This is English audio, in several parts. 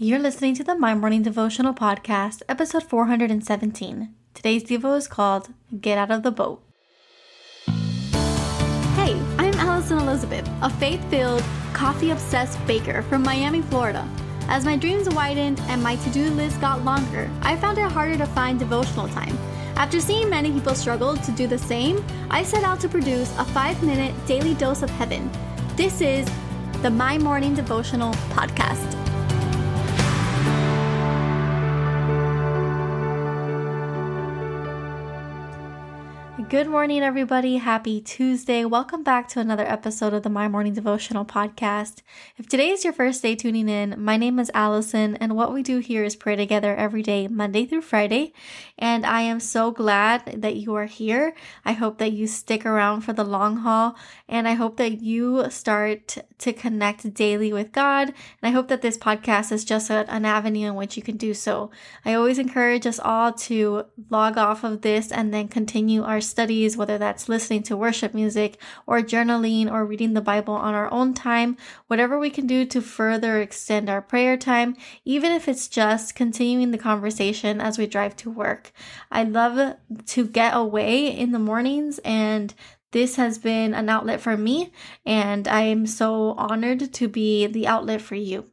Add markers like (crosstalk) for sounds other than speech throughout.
You're listening to the My Morning Devotional Podcast, episode 417. Today's Devo is called Get Out of the Boat. Hey, I'm Alison Elizabeth, a faith filled, coffee obsessed baker from Miami, Florida. As my dreams widened and my to do list got longer, I found it harder to find devotional time. After seeing many people struggle to do the same, I set out to produce a five minute daily dose of heaven. This is the My Morning Devotional Podcast. Good morning, everybody. Happy Tuesday. Welcome back to another episode of the My Morning Devotional Podcast. If today is your first day tuning in, my name is Alison, and what we do here is pray together every day, Monday through Friday. And I am so glad that you are here. I hope that you stick around for the long haul, and I hope that you start to connect daily with God. And I hope that this podcast is just a, an avenue in which you can do so. I always encourage us all to log off of this and then continue our studies, whether that's listening to worship music or journaling or reading the Bible on our own time, whatever we can do to further extend our prayer time, even if it's just continuing the conversation as we drive to work. I love to get away in the mornings and this has been an outlet for me, and I am so honored to be the outlet for you.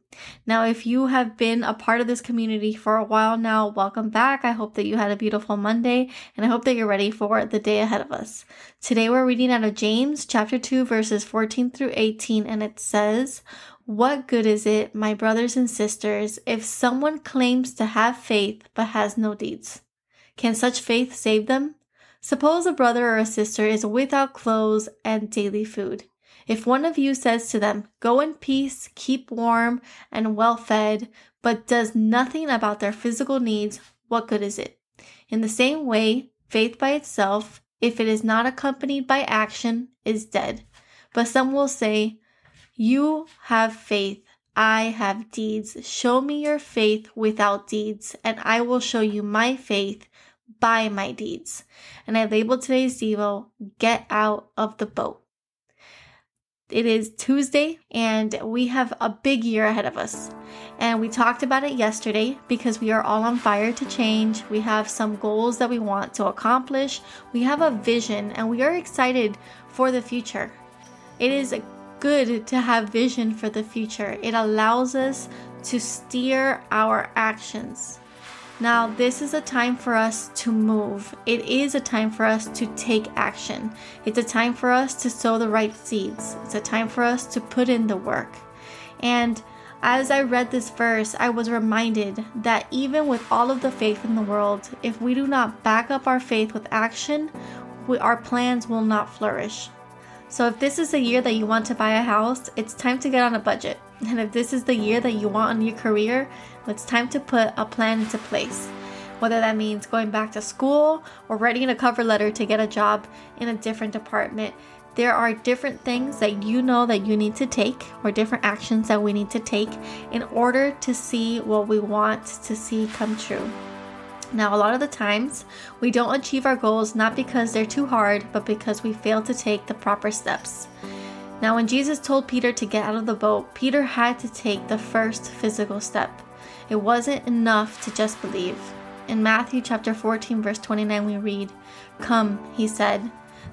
Now, if you have been a part of this community for a while now, welcome back. I hope that you had a beautiful Monday, and I hope that you're ready for the day ahead of us. Today, we're reading out of James chapter 2, verses 14 through 18, and it says, What good is it, my brothers and sisters, if someone claims to have faith but has no deeds? Can such faith save them? Suppose a brother or a sister is without clothes and daily food. If one of you says to them, Go in peace, keep warm and well fed, but does nothing about their physical needs, what good is it? In the same way, faith by itself, if it is not accompanied by action, is dead. But some will say, You have faith, I have deeds. Show me your faith without deeds, and I will show you my faith by my deeds. And I labeled today's Devo, Get Out of the Boat. It is Tuesday, and we have a big year ahead of us. And we talked about it yesterday because we are all on fire to change. We have some goals that we want to accomplish. We have a vision, and we are excited for the future. It is good to have vision for the future, it allows us to steer our actions. Now, this is a time for us to move. It is a time for us to take action. It's a time for us to sow the right seeds. It's a time for us to put in the work. And as I read this verse, I was reminded that even with all of the faith in the world, if we do not back up our faith with action, we, our plans will not flourish. So, if this is the year that you want to buy a house, it's time to get on a budget. (laughs) And if this is the year that you want in your career, it's time to put a plan into place. Whether that means going back to school or writing a cover letter to get a job in a different department, there are different things that you know that you need to take or different actions that we need to take in order to see what we want to see come true. Now, a lot of the times, we don't achieve our goals not because they're too hard, but because we fail to take the proper steps. Now, when Jesus told Peter to get out of the boat, Peter had to take the first physical step. It wasn't enough to just believe. In Matthew chapter 14 verse 29 we read, "Come," he said.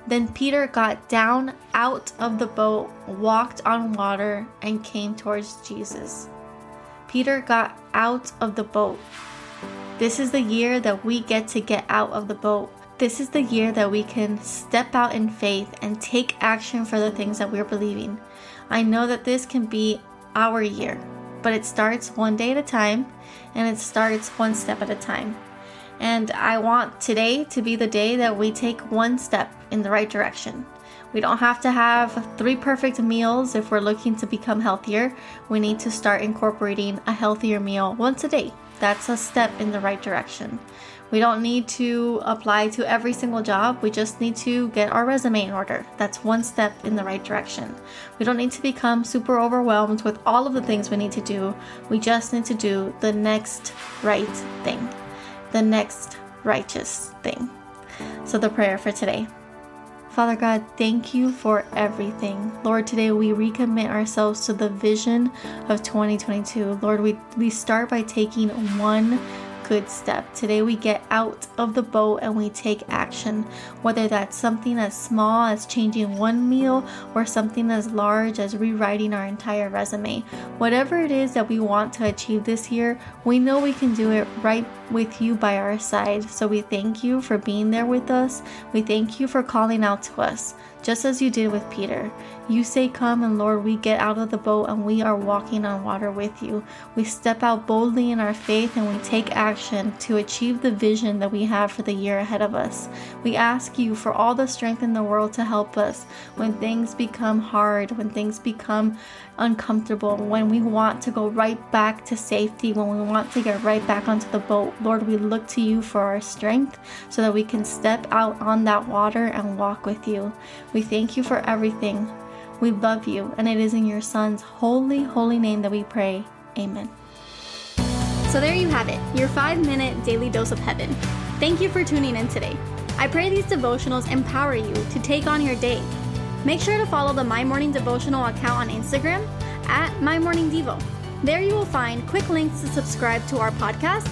Then Peter got down out of the boat, walked on water, and came towards Jesus. Peter got out of the boat. This is the year that we get to get out of the boat. This is the year that we can step out in faith and take action for the things that we're believing. I know that this can be our year but it starts one day at a time and it starts one step at a time. And I want today to be the day that we take one step in the right direction. We don't have to have three perfect meals if we're looking to become healthier. We need to start incorporating a healthier meal once a day. That's a step in the right direction. We don't need to apply to every single job. We just need to get our resume in order. That's one step in the right direction. We don't need to become super overwhelmed with all of the things we need to do. We just need to do the next right thing, the next righteous thing. So, the prayer for today Father God, thank you for everything. Lord, today we recommit ourselves to the vision of 2022. Lord, we, we start by taking one good step. Today we get out of the boat and we take action, whether that's something as small as changing one meal or something as large as rewriting our entire resume. Whatever it is that we want to achieve this year, we know we can do it right with you by our side. So we thank you for being there with us. We thank you for calling out to us just as you did with Peter. You say, Come, and Lord, we get out of the boat and we are walking on water with you. We step out boldly in our faith and we take action to achieve the vision that we have for the year ahead of us. We ask you for all the strength in the world to help us when things become hard, when things become uncomfortable, when we want to go right back to safety, when we want to get right back onto the boat. Lord, we look to you for our strength so that we can step out on that water and walk with you. We thank you for everything. We love you, and it is in your Son's holy, holy name that we pray. Amen. So there you have it, your five minute daily dose of heaven. Thank you for tuning in today. I pray these devotionals empower you to take on your day Make sure to follow the My Morning Devotional account on Instagram at My Morning Devo. There you will find quick links to subscribe to our podcast